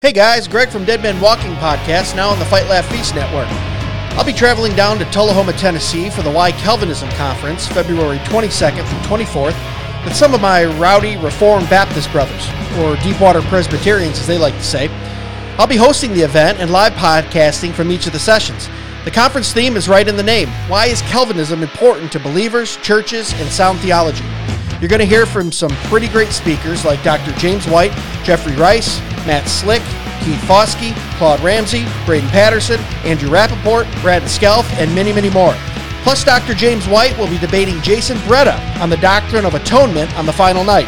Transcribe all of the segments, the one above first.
Hey guys, Greg from Dead Men Walking Podcast, now on the Fight Laugh Feast Network. I'll be traveling down to Tullahoma, Tennessee for the Why Calvinism Conference, February 22nd through 24th, with some of my rowdy Reformed Baptist brothers, or Deepwater Presbyterians as they like to say. I'll be hosting the event and live podcasting from each of the sessions. The conference theme is right in the name. Why is Calvinism important to believers, churches, and sound theology? You're going to hear from some pretty great speakers like Dr. James White, Jeffrey Rice, Matt Slick, Keith Foskey, Claude Ramsey, Braden Patterson, Andrew Rappaport, Brad Skelf, and many, many more. Plus, Dr. James White will be debating Jason Bretta on the doctrine of atonement on the final night.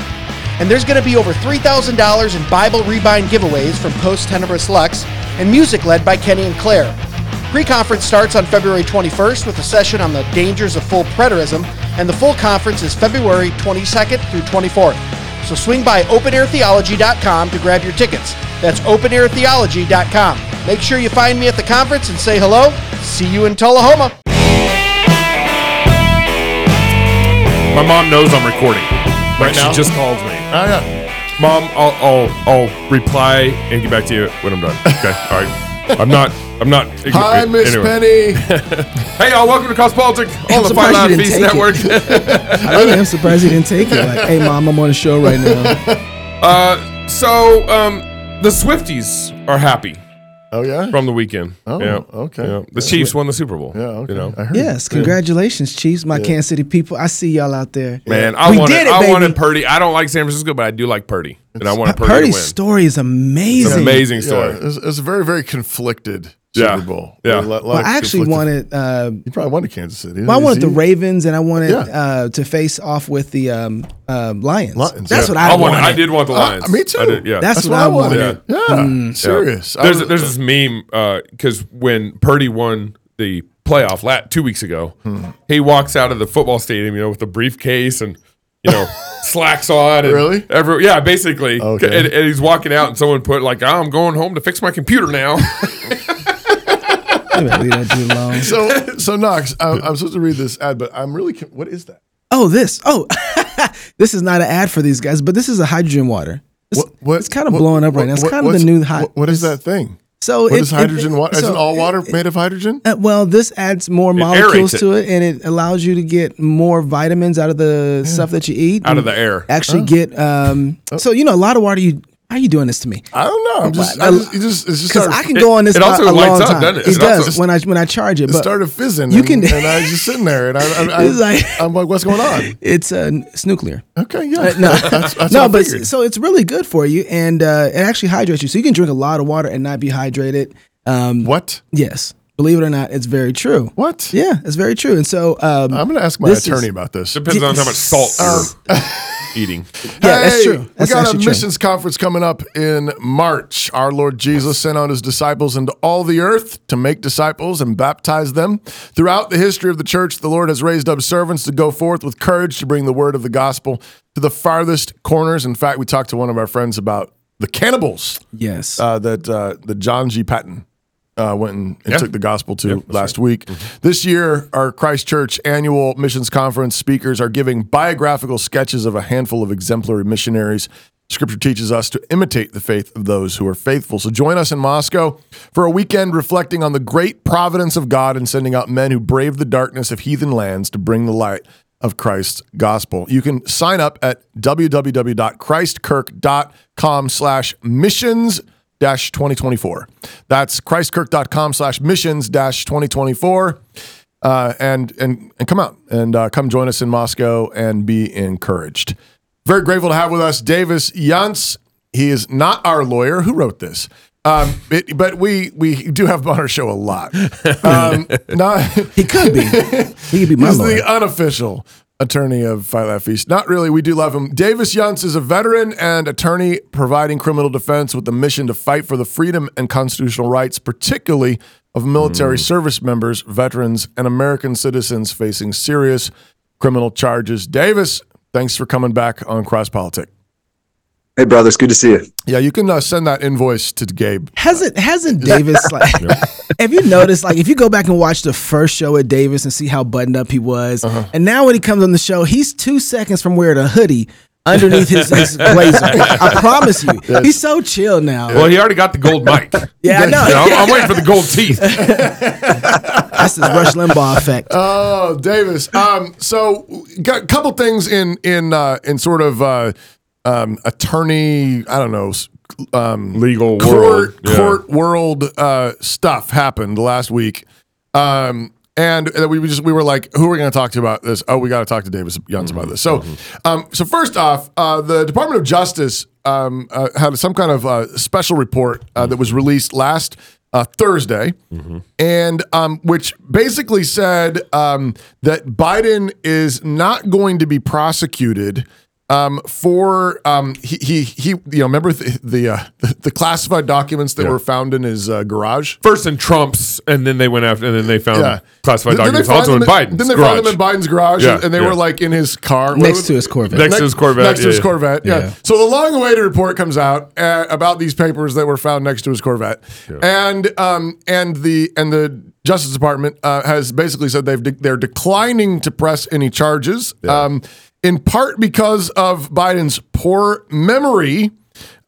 And there's going to be over $3,000 in Bible Rebind giveaways from Post Tenebris Lux and music led by Kenny and Claire. Pre conference starts on February 21st with a session on the dangers of full preterism, and the full conference is February 22nd through 24th. So swing by openairtheology.com to grab your tickets. That's openairtheology.com. Make sure you find me at the conference and say hello. See you in Tullahoma. My mom knows I'm recording. Like Right now? she just called me. Oh yeah. Mom, I'll, I'll I'll reply and get back to you when I'm done. Okay, all right. I'm not. I'm not. Hi, Miss anyway. Penny. Hey, y'all. Welcome to Cross Politics on the surprised Fight you Loud Feast Network. I really am surprised he didn't take it. Like, hey, mom, I'm on the show right now. uh, so um, the Swifties are happy Oh yeah. from the weekend. Oh, yeah. okay. Yeah. The Chiefs won the Super Bowl. yeah. Okay. You know. I heard. Yes, congratulations, Chiefs, my Kansas City people. I see y'all out there. Man, I we wanted. did it, I baby. wanted Purdy. I don't like San Francisco, but I do like Purdy, and I wanted P- Purdy Purdy's to win. story is amazing. It's an amazing Yeah, story. it's, it's a very very conflicted Yeah. Bowl. Yeah. A lot- lot Well, I actually wanted. Uh, You probably wanted Kansas City. well, I wanted the Ravens, and I wanted Yeah. uh, to face off with the um, um, Lions. Lions, That's yeah. what I, wanted- wanted. I did want the Lions. me too. I did, yeah. That's, That's what what I I wanted. wanted. Yeah. Serious. I There's was- there's this meme because when Purdy won the playoff lat two weeks ago, Hmm. he walks out of the football stadium, you know, with a briefcase and you know slacks on. And Really? Every, yeah, basically. Okay. And, and he's walking out, and someone put like, "Oh, "I'm going home to fix my computer now." I better leave that dude alone. so so Knox, I'm, I'm supposed to read this ad, but I'm really. What is that? Oh, this. Oh, this is not an ad for these guys, but this is a hydrogen water. It's, What, what, it's kind of what- blowing up right now. It's kind of the new hot. what- what is that thing? So What it- is it- hydrogen water? so Isn't all water it- made of hydrogen? Uh, well, this adds more molecules aerates it. to it, and it allows you to get more vitamins out of the stuff that you eat. Out of the air. Actually, get um. So you know, a lot of water. You how are you doing this to me? I don't know. I'm just. I I- just, it just it's just started, I can go on this it also a, a lights long up, time. doesn't it? It It does also- when I when I charge it. It started fizzing. you and, can- and I was just sitting there, and I, I, I, It's like- I'm like, what's going on? it's uh, it's nuclear. Okay, yeah, Uh, no, that's, that's no, but so it's really good for you, and uh, it actually hydrates you. So you can drink a lot of water and not be hydrated. Um, what? yes, believe it or not, it's very true. What? Yeah, it's very true. And so um, I'm going to ask my attorney is- about this. Depends on how much salt you're eating. yeah, that's true. That's we got a actually true. missions conference coming up in March. Our Lord Jesus sent out his disciples into all the earth to make disciples and baptize them. Throughout the history of the church, the Lord has raised up servants to go forth with courage to bring the word of the gospel to the farthest corners. In fact, we talked to one of our friends about the cannibals Yes. uh, that uh, the John G. Paton uh, went and, and Yeah. took the gospel to Yep, last week. This year, our Christ Church annual missions conference speakers are giving biographical sketches of a handful of exemplary missionaries. Scripture teaches us to imitate the faith of those who are faithful. So join us in Moscow for a weekend reflecting on the great providence of God in sending out men who brave the darkness of heathen lands to bring the light of Christ's gospel. You can sign up at www.christkirk.com slash missions dash 2024. That's christkirk.com slash missions dash 2024. Uh, and, and, and come out and uh, come join us in Moscow and be encouraged. Very grateful to have with us Davis Younts. He is not our lawyer. Who wrote this? Um, it, but we we do have on our show a lot. Um, not, he could be. He could be my He's lawyer. the unofficial attorney of Fight Laugh Feast. Not really. We do love him. Davis Younts is a veteran and attorney providing criminal defense with the mission to fight for the freedom and constitutional rights, particularly of military mm. service members, veterans, and American citizens facing serious criminal charges. Davis, thanks for coming back on Cross Politic. Hey, brothers, good to see you. Yeah, you can uh, send that invoice to Gabe. Hasn't hasn't Davis like? Have you noticed like if you go back and watch the first show at Davis and see how buttoned up he was, Uh-huh. and now when he comes on the show, he's two seconds from wearing a hoodie underneath his, his blazer. I promise you, he's so chill now. Well, he already got the gold mic. Yeah, I know. You know, I'm, I'm waiting for the gold teeth. That's his Rush Limbaugh effect. Oh, Davis. Um, so got a couple things in in uh, in sort of uh, um, attorney. I don't know. Um, Legal court world. Yeah. court world uh, stuff happened last week. Um, and we just we were like, who are we going to talk to about this? Oh, we got to talk to Davis Younts about this. So, um, so first off, uh, the Department of Justice um, uh, had some kind of uh, special report uh, that was released last uh, Thursday, and um, which basically said um, that Biden is not going to be prosecuted um, for um, he, he he you know remember the the, uh, the classified documents that Yeah. were found in his uh, garage. First in Trump's, and then they went after, and then they found Yeah. classified Then- then documents find also in them Biden's Then they garage. found them in Biden's garage, Yeah, and they yeah. were like in his car Next to his Corvette. Next to his Corvette, Next, yeah, to his Corvette. Yeah. Yeah. So the long-awaited report comes out uh, about these papers that were found next to his Corvette, and um and the and the Justice Department uh, has basically said they've de- they're declining to press any charges, um, in part because of Biden's poor memory.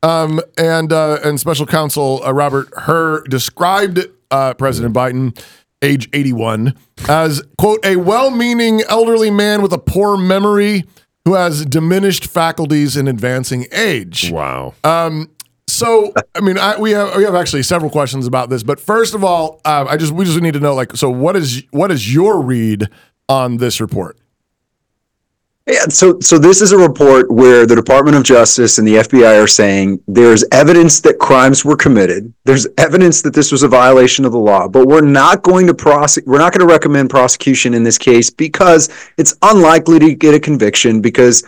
Um, and uh, and Special Counsel uh, Robert Hur described uh, President Biden, age 81, as quote a well-meaning elderly man with a poor memory who has diminished faculties in advancing age. Wow. So, I mean, I, we have we have actually several questions about this, but first of all, uh, I just we just need to know like, so what is what is your read on this report? Yeah, so so this is a report where the Department of Justice and the FBI are saying there's evidence that crimes were committed. There's evidence that this was a violation of the law, but we're not going to prosecute. We're not going to recommend prosecution in this case because it's unlikely to get a conviction because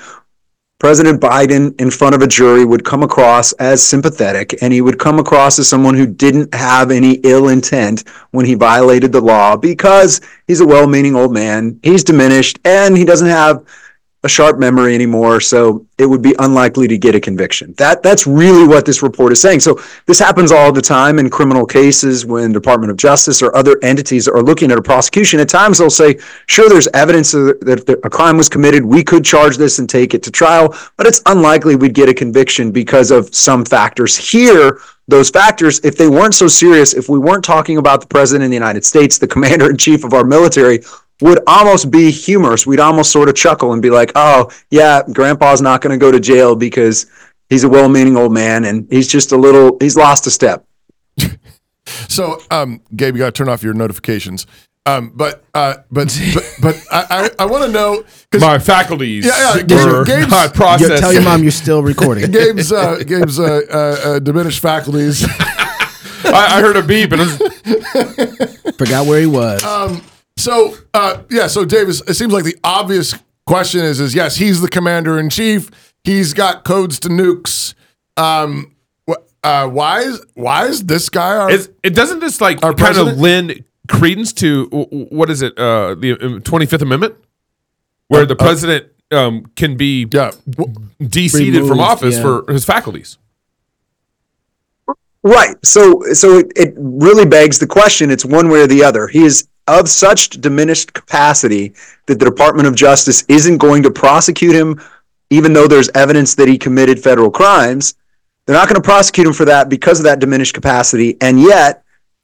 President Biden in front of a jury would come across as sympathetic and he would come across as someone who didn't have any ill intent when he violated the law because he's a well meaning old man. He's diminished and he doesn't have a sharp memory anymore, so it would be unlikely to get a conviction. That that's really what this report is saying. So this happens all the time in criminal cases when Department of Justice or other entities are looking at a prosecution. At times they'll say, "Sure, there's evidence that a crime was committed. We could charge this and take it to trial, but it's unlikely we'd get a conviction because of some factors." Here, those factors, if they weren't so serious, if we weren't talking about the president of the United States, the commander in chief of our military, would almost be humorous. We'd almost sort of chuckle and be like, oh, yeah, grandpa's not going to go to jail because he's a well meaning old man and he's just a little, he's lost a step. So, um, Gabe, you got to turn off your notifications. Um, but uh, but but but I I, I want to know because My faculties Yeah, yeah, Gabe- were Gabe's- not You processed. tell your mom you're still recording. Gabe's uh, Gabe's uh, uh, uh, diminished faculties. I, I heard a beep, and it was, Forgot where he was. Um, So uh, yeah, so Davis, it seems like the obvious question is is yes, he's the commander in chief. He's got codes to nukes. Um, uh, why is why is this guy our it's, it doesn't just like Our kind of lend credence to w- w- what is it? Uh, the Twenty Fifth Amendment, where the president um, can be yeah? w- de-seated from office yeah. for his faculties. Right. So, so it, it really begs the question. It's one way or the other. He is of such diminished capacity that the Department of Justice isn't going to prosecute him, even though there's evidence that he committed federal crimes. They're not going to prosecute him for that because of that diminished capacity. And yet,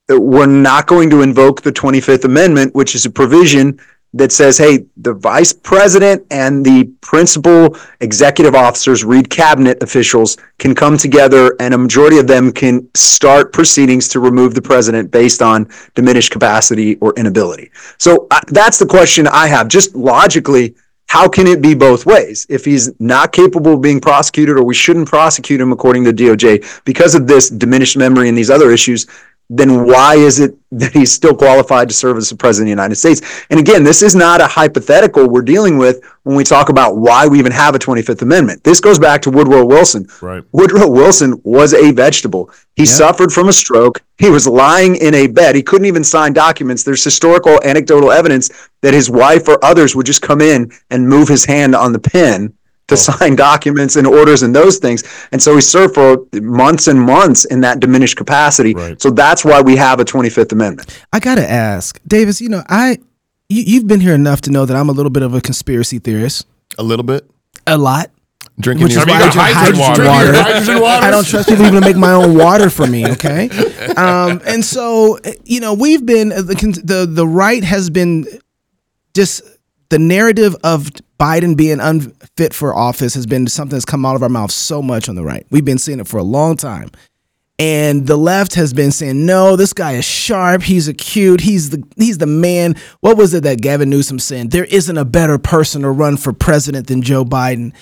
we're not going to invoke the 25th Amendment, which is a provision that says, hey, the vice president and the principal executive officers, read cabinet officials, can come together and a majority of them can start proceedings to remove the president based on diminished capacity or inability. So uh, that's the question I have. Just logically, how can it be both ways? If he's not capable of being prosecuted or we shouldn't prosecute him according to DOJ because of this diminished memory and these other issues, then why is it that he's still qualified to serve as the president of the United States? And again, this is not a hypothetical we're dealing with when we talk about why we even have a 25th Amendment. This goes back to Woodrow Wilson. Right. Woodrow Wilson was a vegetable. He suffered from a stroke. He was lying in a bed. He couldn't even sign documents. There's historical anecdotal evidence that his wife or others would just come in and move his hand on the pen to sign documents and orders and those things. And so he served for months and months in that diminished capacity. Right. So that's why we have a 25th Amendment. I gotta ask, Davis. You know, I you, you've been here enough to know that I'm a little bit of a conspiracy theorist. a little bit. A lot. drinking Which your is why I mean, drink hydrogen hydrogen water. water. Hydrogen water. I don't trust people even to make my own water for me. Okay, um, and so you know we've been the con- the the right has been just the narrative of Biden being unfit for office has been something that's come out of our mouths so much on the right. We've been seeing it for a long time. And the left has been saying, no, this guy is sharp. He's acute. He's the he's the man. What was it that Gavin Newsom said? There isn't a better person to run for president than Joe Biden.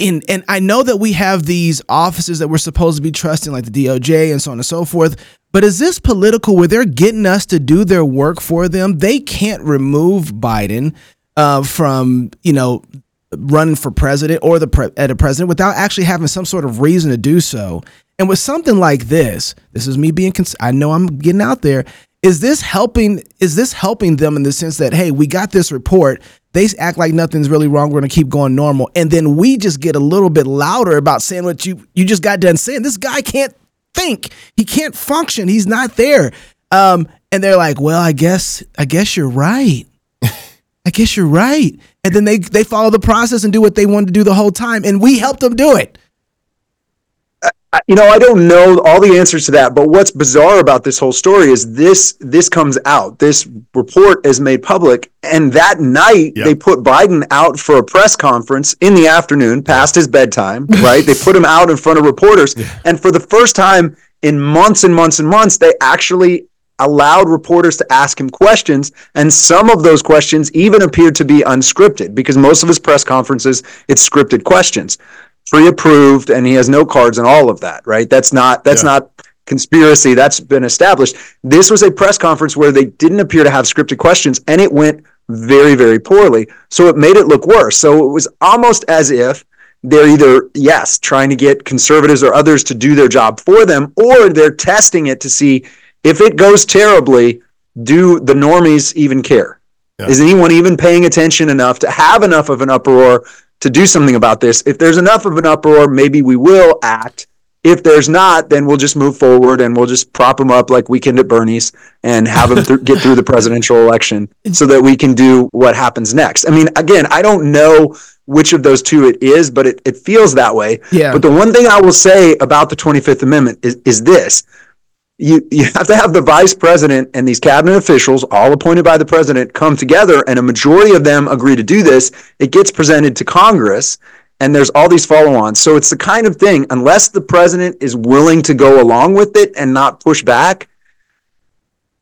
And and I know that we have these offices that we're supposed to be trusting, like the DOJ and so on and so forth. But is this political where they're getting us to do their work for them? They can't remove Biden uh, from you know running for president or the pre- at a president without actually having some sort of reason to do so. And with something like this, this is me being. Cons- I know I'm getting out there. Is this helping? Is this helping them in the sense that hey, we got this report. They act like nothing's really wrong. We're gonna keep going normal, and then we just get a little bit louder about saying what you you just got done saying. This guy can't think. He can't function. He's not there. Um, and they're like, well, I guess I guess you're right. I guess you're right. And then they they follow the process and do what they wanted to do the whole time, and we helped them do it. I- you know, I don't know all the answers to that, but what's bizarre about this whole story is this this comes out. This report is made public, and that night Yeah. they put Biden out for a press conference in the afternoon, past his bedtime, right? they put him out in front of reporters, and for the first time in months and months and months, they actually allowed reporters to ask him questions, and some of those questions even appeared to be unscripted because most of his press conferences it's scripted questions. Pre-approved and he has no cards and all of that right? That's not that's Yeah. not conspiracy that's been established. This was a press conference where they didn't appear to have scripted questions and it went very very poorly. So it made it look worse. So it was almost as if they're either yes trying to get conservatives or others to do their job for them or they're testing it to see if it goes terribly do the normies even care is anyone even paying attention enough to have enough of an uproar to do something about this? If there's enough of an uproar, maybe we will act. If there's not, then we'll just move forward and we'll just prop them up like Weekend at Bernie's and have them th- get through the presidential election so that we can do what happens next. I mean, again, I don't know which of those two it is, but it, it feels that way. Yeah. But the one thing I will say about the 25th Amendment is, is this you you have to have the vice president and these cabinet officials all appointed by the president come together and a majority of them agree to do this. It gets presented to congress and there's all these follow-ons. So it's the kind of thing unless the president is willing to go along with it and not push back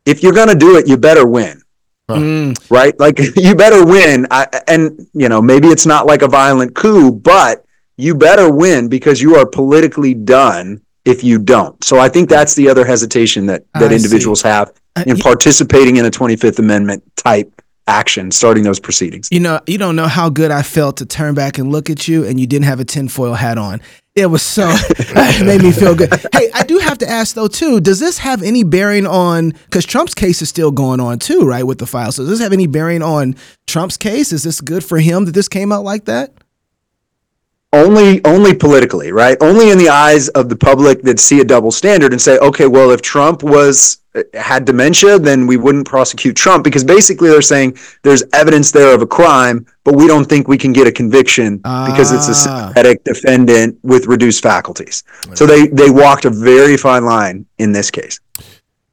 if you're going to do it you better win. Mm. Right? Like you better win. I, and you know maybe it's not like a violent coup but you better win because you are politically done if you don't so i think that's the other hesitation that that I individuals have Uh, in participating in a 25th amendment type action starting those proceedings You know, you don't know how good I felt to turn back and look at you, and you didn't have a tinfoil hat on. It was so it made me feel good. Hey, I do have to ask though too. Does this have any bearing on? Because Trump's case is still going on too, right? With the file. So does this have any bearing on Trump's case? Is this good for him that this came out like that? Only only politically right? Only in the eyes of the public that see a double standard and say okay well if trump was had dementia then we wouldn't prosecute trump because basically they're saying there's evidence there of a crime but we don't think we can get a conviction because it's a Ah. sympathetic defendant with reduced faculties. So they they walked a very fine line in this case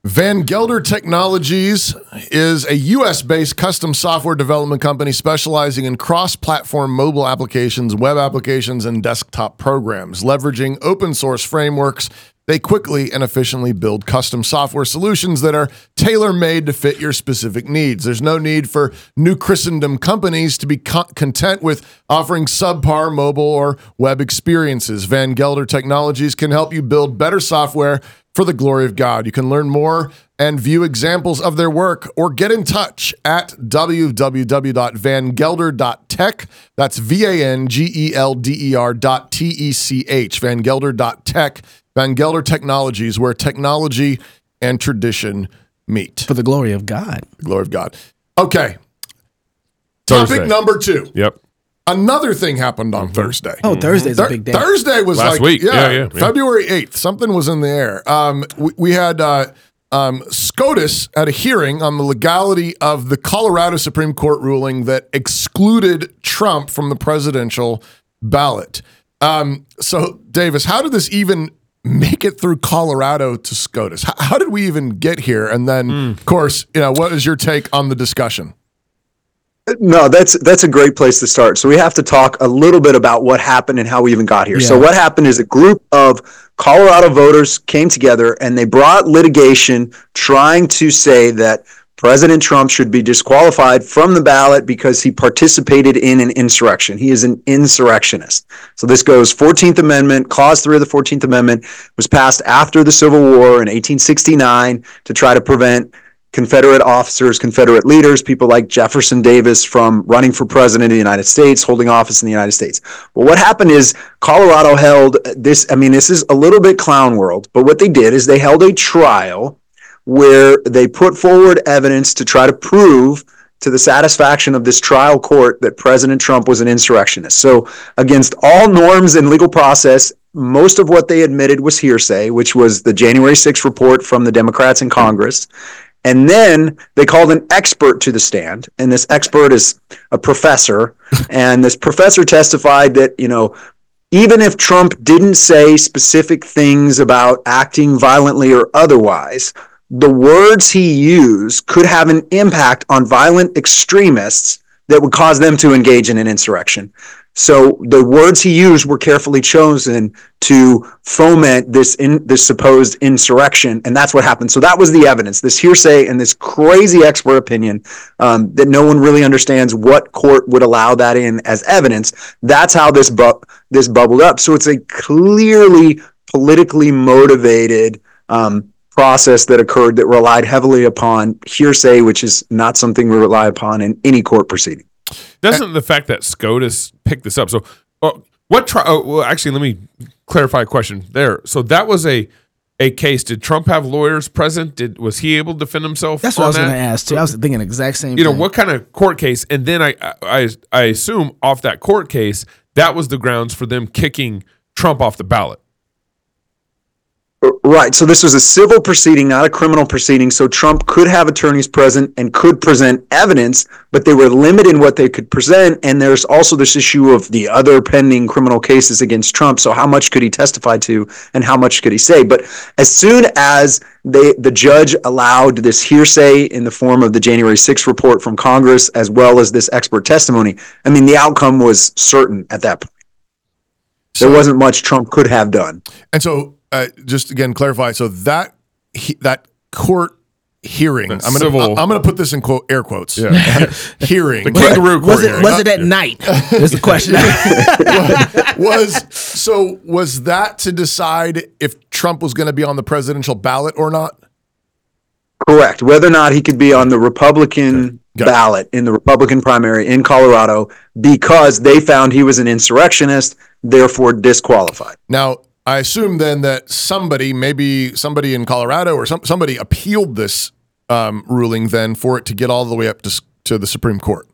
Van Gelder Technologies is a US based custom software development company specializing in cross platform mobile applications, web applications, and desktop programs. Leveraging open source frameworks, they quickly and efficiently build custom software solutions that are tailor made to fit your specific needs. There's no need for new Christendom companies to be co- content with offering subpar mobile or web experiences. Van Gelder Technologies can help you build better software for the glory of God. You can learn more and view examples of their work or get in touch at www.vangelder.tech. That's V A N G E L D E R dot T E C H, vangelder.tech. Van Gelder Technologies, where technology and tradition meet. For the glory of God. The glory of God. Okay. Thursday. Topic number two. Yep. Another thing happened on Thursday. Oh, Thursday's a big day. Thursday was Last like week. Yeah, Yeah, yeah, yeah. February eighth. Something was in the air. Um, we, we had uh, um, SCOTUS at a hearing on the legality of the Colorado Supreme Court ruling that excluded Trump from the presidential ballot. Um, so, Davis, how did this even make it through Colorado to SCOTUS? How, how did we even get here? And then, of course, you know, what is your take on the discussion? No, that's that's a great place to start. So we have to talk a little bit about what happened and how we even got here. So what happened is a group of Colorado voters came together and they brought litigation trying to say that President Trump should be disqualified from the ballot because he participated in an insurrection. He is an insurrectionist. So this goes 14th Amendment, Clause 3 of the 14th Amendment was passed after the Civil War in 1869 to try to prevent Confederate officers, Confederate leaders, people like Jefferson Davis from running for president of the United States, holding office in the United States. Well, what happened is Colorado held this. I mean, this is a little bit clown world, but what they did is they held a trial where they put forward evidence to try to prove to the satisfaction of this trial court that President Trump was an insurrectionist. So, against all norms and legal process, most of what they admitted was hearsay, which was the January 6th report from the Democrats in Congress. And then they called an expert to the stand, and this expert is a professor. and this professor testified that, you know, even if Trump didn't say specific things about acting violently or otherwise, the words he used could have an impact on violent extremists that would cause them to engage in an insurrection. So the words he used were carefully chosen to foment this in this supposed insurrection, and that's what happened. So that was the evidence, this hearsay and this crazy expert opinion um, that no one really understands what court would allow that in as evidence. That's how this bu- this bubbled up. So it's a clearly politically motivated um, process that occurred that relied heavily upon hearsay, which is not something we rely upon in any court proceeding. Doesn't the fact that SCOTUS picked this up? So, uh, what? Tri- oh, well, actually, let me clarify a question there. So that was a a case. Did Trump have lawyers present? Did was he able to defend himself? That's what I was going to ask too. I was thinking the exact same. You know what kind of court case? And then I, I I assume off that court case, that was the grounds for them kicking Trump off the ballot. Right. So this was a civil proceeding, not a criminal proceeding. So Trump could have attorneys present and could present evidence, but they were limited in what they could present. And there's also this issue of the other pending criminal cases against Trump. So how much could he testify to and how much could he say? But as soon as they, the judge allowed this hearsay in the form of the January 6th report from Congress, as well as this expert testimony, I mean, the outcome was certain at that point. There wasn't much Trump could have done. And so, uh, just again, clarify. So that he, that court hearing, I'm gonna civil- I'm gonna put this in quote air quotes. Yeah. hearing The kangaroo court. was it hearing. was it at night? Is the question. was so was that to decide if Trump was going to be on the presidential ballot or not? Correct. Whether or not he could be on the Republican Got it. ballot in the Republican primary in Colorado because they found he was an insurrectionist, therefore disqualified. Now, I assume then that somebody, maybe somebody in Colorado or some, somebody appealed this um, ruling then for it to get all the way up to, to the Supreme Court.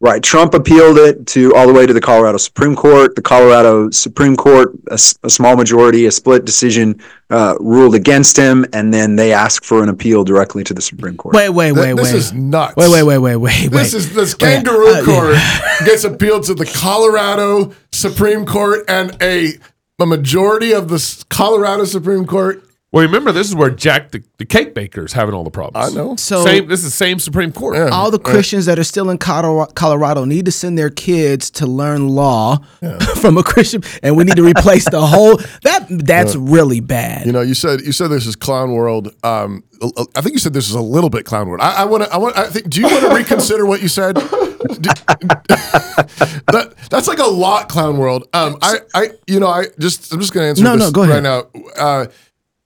Right. Trump appealed it to all the way to the Colorado Supreme Court. The Colorado Supreme Court, a, s- a small majority, a split decision, uh, ruled against him, and then they asked for an appeal directly to the Supreme Court. wait, wait, Th- wait, this is nuts. Wait, wait, wait, wait, wait. This is this Wait, kangaroo uh, court gets appealed to the Colorado Supreme Court and a a majority of the Colorado Supreme Court. Well, remember this is where Jack the, the cake baker is having all the problems. I know. So same. This is the same Supreme Court. Yeah. all the Christians that are still in Colorado, Colorado need to send their kids to learn law from a Christian, and we need to replace the whole. That that's really bad. You know, you said you said this is clown world. Um, I think you said this is a little bit clown world. I, I want to. I want. I think. Do you want to reconsider what you said? Do- that that's like a lot clown world. Um, I, I, you know, I just I'm just going to answer No, this no, go ahead. right now. Uh,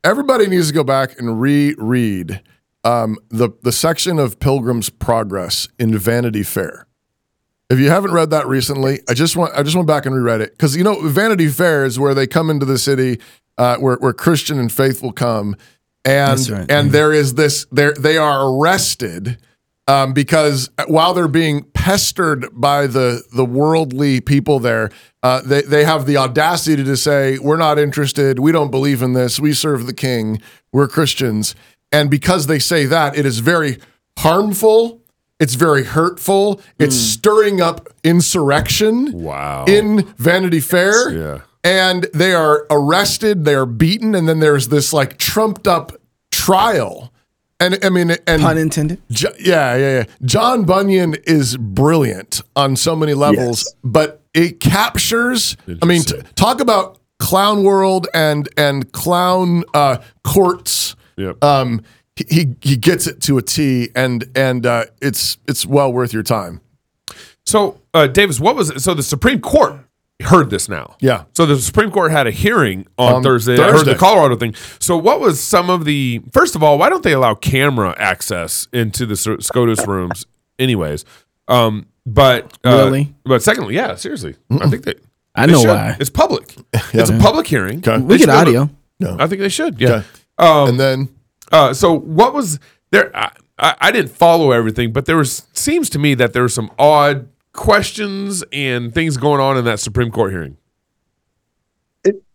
everybody needs to go back and reread um, the the section of Pilgrim's Progress in Vanity Fair. If you haven't read that recently, I just want I just went back and reread it because you know Vanity Fair is where they come into the city, uh, where where Christian and faithful come, and right. and there is this there they are arrested um, because while they're being pestered by the the worldly people there, uh, they they have the audacity to say we're not interested, we don't believe in this, we serve the King, we're Christians, and because they say that, it is very harmful. It's very hurtful. It's stirring up insurrection. Wow. In Vanity Fair. Yeah. And they are arrested, they are beaten, and then there's this like trumped up trial. And I mean, and Pun intended. Jo- yeah, yeah, yeah. John Bunyan is brilliant on so many levels, Yes. but it captures. I mean, t- talk about clown world and and clown uh, courts. Yep. Um, he, he he gets it to a T, and and uh, it's it's well worth your time. So, uh, Davis, what was it? So the Supreme Court heard this now. Yeah. So the Supreme Court had a hearing on, On Thursday. I heard the Colorado thing. So what was some of the? First of all, why don't they allow camera access into the SCOTUS rooms, anyways? Um, but uh, Really? But secondly, yeah, seriously, I think they. I know should. why. It's public. It's a public hearing. Okay. We get be able to- audio. I think they should. Yeah. Okay. Um, and then uh, so what was there? I, I, I didn't follow everything, but there was seems to me that there were some odd questions and things going on in that Supreme Court hearing.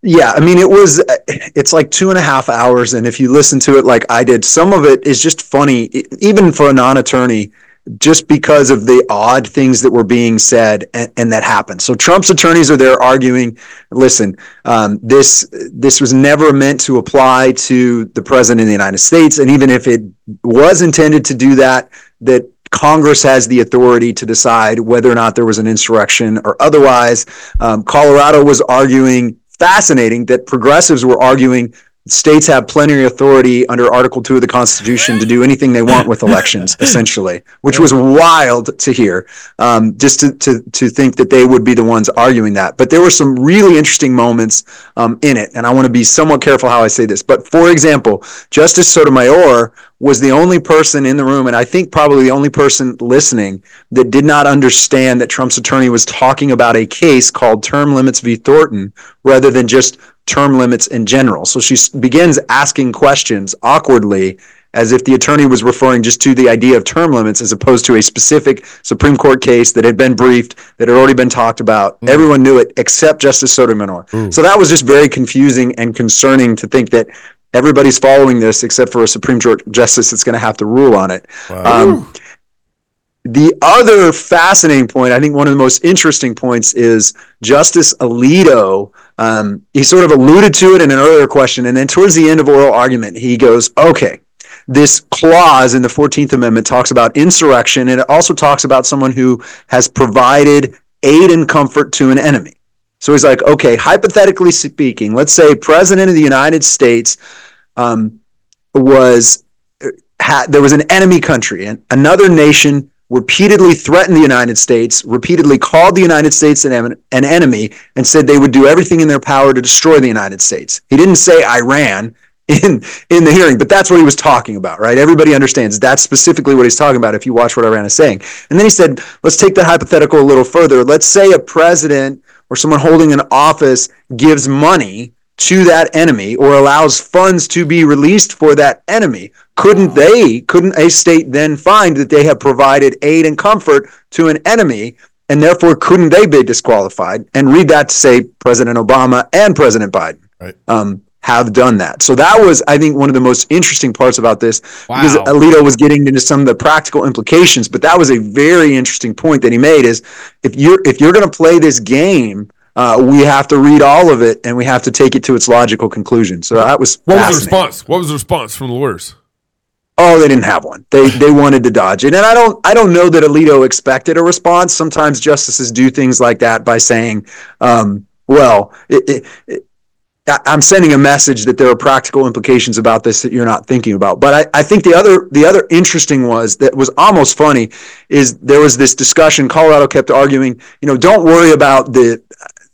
Yeah, I mean, it was, it's like two and a half hours. And if you listen to it like I did, some of it is just funny, even for a non attorney, just because of the odd things that were being said and, and that happened. So Trump's attorneys are there arguing, listen, um, this, this was never meant to apply to the president of the United States. And even if it was intended to do that, that Congress has the authority to decide whether or not there was an insurrection or otherwise. Um, Colorado was arguing, fascinating, that progressives were arguing states have plenary authority under Article 2 of the Constitution to do anything they want with elections, essentially, which was wild to hear, um, just to, to, to think that they would be the ones arguing that. But there were some really interesting moments um, in it, and I want to be somewhat careful how I say this. But for example, Justice Sotomayor was the only person in the room, and I think probably the only person listening that did not understand that Trump's attorney was talking about a case called term limits v. Thornton rather than just term limits in general. So she begins asking questions awkwardly as if the attorney was referring just to the idea of term limits as opposed to a specific Supreme Court case that had been briefed, that had already been talked about. Mm. Everyone knew it except Justice Sotomayor. Mm. So that was just very confusing and concerning to think that everybody's following this except for a Supreme Court justice that's going to have to rule on it. Um, the other fascinating point, I think one of the most interesting points is Justice Alito. Um, he sort of alluded to it in an earlier question, and then towards the end of oral argument, he goes, "Okay, this clause in the Fourteenth Amendment talks about insurrection, and it also talks about someone who has provided aid and comfort to an enemy." So he's like, "Okay, hypothetically speaking, let's say President of the United States um, was had there was an enemy country and another nation repeatedly threatened the United States, repeatedly called the United States an, an enemy, and said they would do everything in their power to destroy the United States. He didn't say Iran in in the hearing, but that's what he was talking about, right? Everybody understands that's specifically what he's talking about if you watch what Iran is saying. And then he said, let's take the hypothetical a little further. Let's say a president or someone holding an office gives money to that enemy or allows funds to be released for that enemy couldn't they couldn't a state then find that they have provided aid and comfort to an enemy and therefore couldn't they be disqualified? And read that to say president obama and president biden. Right. um, have done that so that was i think one of the most interesting parts about this because alito was getting into some of the practical implications but that was a very interesting point that he made is if you're if you're going to play this game uh, we have to read all of it and we have to take it to its logical conclusion. So that was What was the response? What was the response from the lawyers? Oh, they didn't have one. They they wanted to dodge it, and I don't I don't know that Alito expected a response. Sometimes justices do things like that by saying, um, "Well, it, it, it, I- I'm sending a message that there are practical implications about this that you're not thinking about." But I, I think the other the other interesting was that was almost funny is there was this discussion. Colorado kept arguing, you know, don't worry about the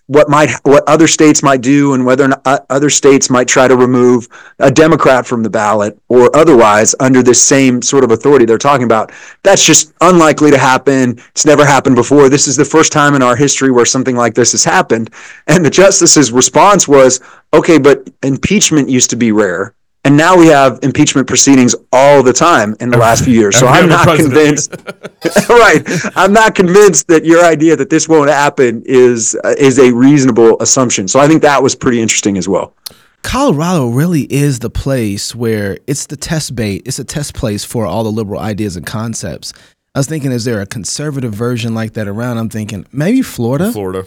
what might what other states might do and whether uh, other states might try to remove a Democrat from the ballot or otherwise under this same sort of authority they're talking about. That's just unlikely to happen. It's never happened before. This is the first time in our history where something like this has happened. And the justice's response was, okay, but impeachment used to be rare. And now we have impeachment proceedings all the time in the last few years. So I'm not convinced right. I'm not convinced that your idea that this won't happen is uh, is a reasonable assumption. So I think that was pretty interesting as well. Colorado really is the place where it's the test bait. It's a test place for all the liberal ideas and concepts. I was thinking, is there a conservative version like that around? I'm thinking maybe Florida. Florida.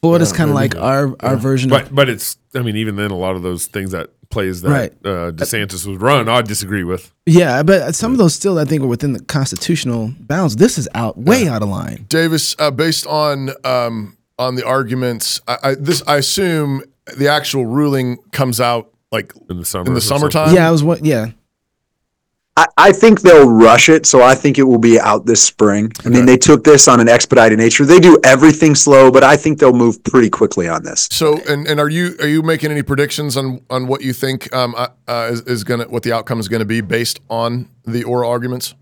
Florida's kind of like our our version of But but it's I mean even then a lot of those things that plays that Right. uh, DeSantis was run I disagree with. yeah, but some of those still I think are within the constitutional bounds. This is out way out of line. Davis, uh, based on um, on the arguments, I, I, this I assume the actual ruling comes out like In the summer in the summertime. Yeah, I was what? Yeah, I, I think they'll rush it, so I think it will be out this spring. I mean, they took this on an expedited nature. They do everything slow, but I think they'll move pretty quickly on this. So, and, and are you are you making any predictions on on what you think um, uh, uh, is, is gonna what the outcome is going to be based on the oral arguments?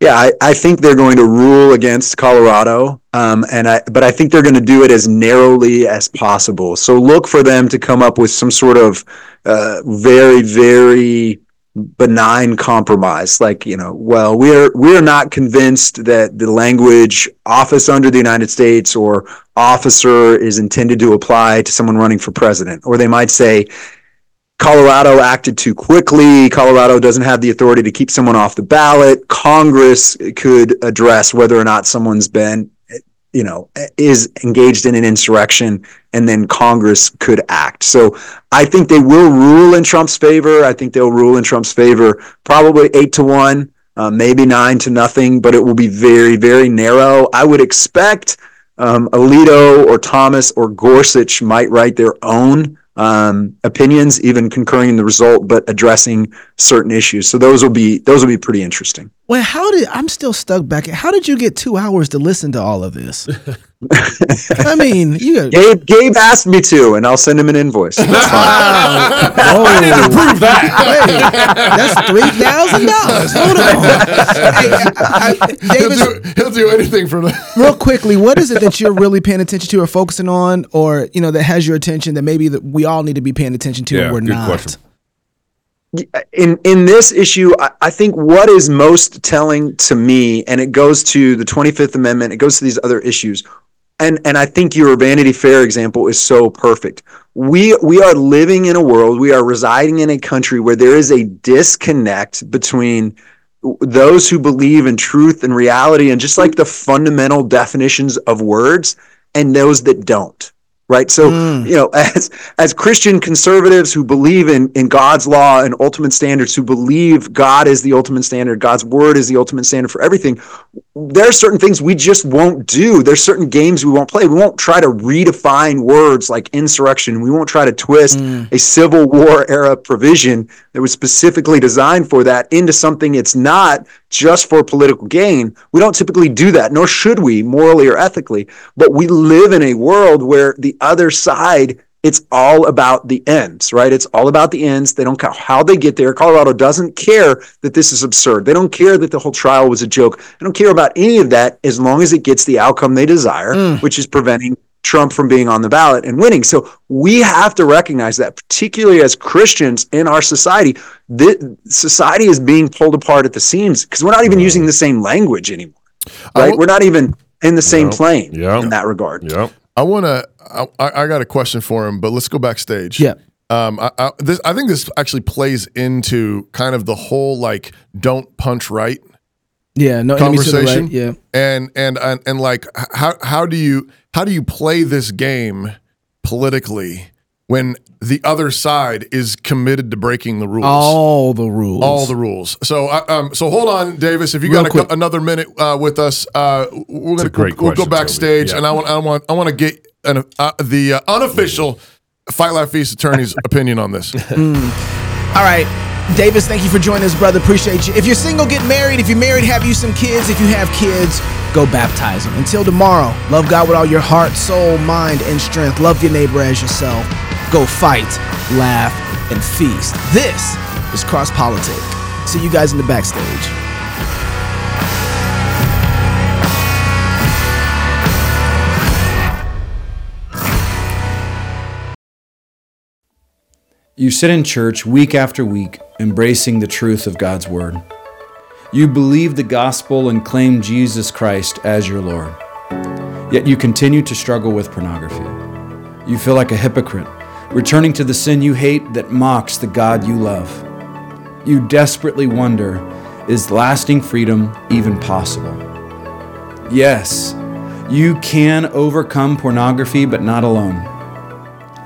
Yeah, I, I think they're going to rule against Colorado, um, and I but I think they're going to do it as narrowly as possible. So look for them to come up with some sort of uh, very very benign compromise, like you know, well, we're we're not convinced that the language "office under the United States" or "officer" is intended to apply to someone running for president, or they might say. Colorado acted too quickly. Colorado doesn't have the authority to keep someone off the ballot. Congress could address whether or not someone's been, you know, is engaged in an insurrection, and then Congress could act. So I think they will rule in Trump's favor. I think they'll rule in Trump's favor, probably eight to one, uh, maybe nine to nothing, but it will be very, very narrow. I would expect um, Alito or Thomas or Gorsuch might write their own um, opinions, even concurring in the result, but addressing certain issues. So those will be those will be pretty interesting. Well, how did I'm still stuck back? How did you get two hours to listen to all of this? I mean, you got Gabe Gabe asked me to, and I'll send him an invoice. It's fine. Oh. I didn't approve that. Hey, that's three thousand dollars. Hold on, hey, I- I- He'll Davis. do, he'll do anything for that. Real quickly, what is it that you're really paying attention to, or focusing on, or you know that has your attention that maybe that we all need to be paying attention to, Yeah, and we're good not? question. in in this issue, I, I think what is most telling to me, and it goes to the Twenty Fifth Amendment, it goes to these other issues, and and I think your Vanity Fair example is so perfect. We we are living in a world, we are residing in a country where there is a disconnect between those who believe in truth and reality, and just like the fundamental definitions of words, and those that don't. Right. So, mm. you know, as as Christian conservatives who believe in in God's law and ultimate standards, who believe God is the ultimate standard, God's word is the ultimate standard for everything, there are certain things we just won't do. There's certain games we won't play. We won't try to redefine words like insurrection. We won't try to twist mm. a Civil War era provision that was specifically designed for that into something it's not just for political gain. We don't typically do that, nor should we morally or ethically. But we live in a world where the other side it's all about the ends, right? It's all about the ends. They don't care how they get there. Colorado doesn't care that this is absurd. They don't care that the whole trial was a joke. They don't care about any of that as long as it gets the outcome they desire, mm. which is preventing Trump from being on the ballot and winning. So we have to recognize that, particularly as Christians in our society, the society is being pulled apart at the seams because we're not even mm. using the same language anymore, right? we're not even in the same plane Yeah. in that regard. Yep. I want to. I, I got a question for him, but let's go backstage. Yeah. Um, I, I, this, I think this actually plays into kind of the whole like don't punch right Yeah, no enemies to the conversation. right. Yeah, and and and, and like how how do you how do you play this game politically when the other side is committed to breaking the rules? all the rules. all the rules. So, uh, um, so hold on, Davis. If you Real got a, quick. another minute uh, with us, uh, we're gonna great we'll, we'll go backstage, Yeah. and I want I want I want to get an, uh, the uh, unofficial Fight Life Feast attorney's opinion on this. All right. Davis, thank you for joining us, brother. Appreciate you. If you're single, get married. If you're married, have you some kids. If you have kids, go baptize them. Until tomorrow, love God with all your heart, soul, mind, and strength. Love your neighbor as yourself. Go fight, laugh, and feast. This is Cross Politic. See you guys in the backstage. You sit in church week after week, embracing the truth of God's Word. You believe the gospel and claim Jesus Christ as your Lord. Yet you continue to struggle with pornography. You feel like a hypocrite, returning to the sin you hate that mocks the God you love. You desperately wonder is lasting freedom even possible? Yes, you can overcome pornography, but not alone.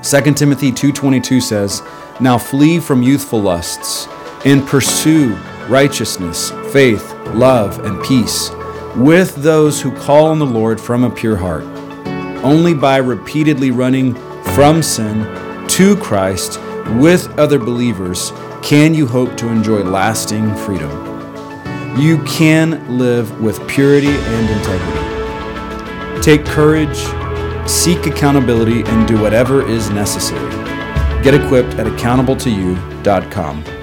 2 Timothy 2:22 says, "Now flee from youthful lusts and pursue righteousness, faith, love, and peace with those who call on the Lord from a pure heart." Only by repeatedly running from sin to Christ with other believers can you hope to enjoy lasting freedom. You can live with purity and integrity. Take courage, seek accountability, and do whatever is necessary. Get equipped at accountable2you.com.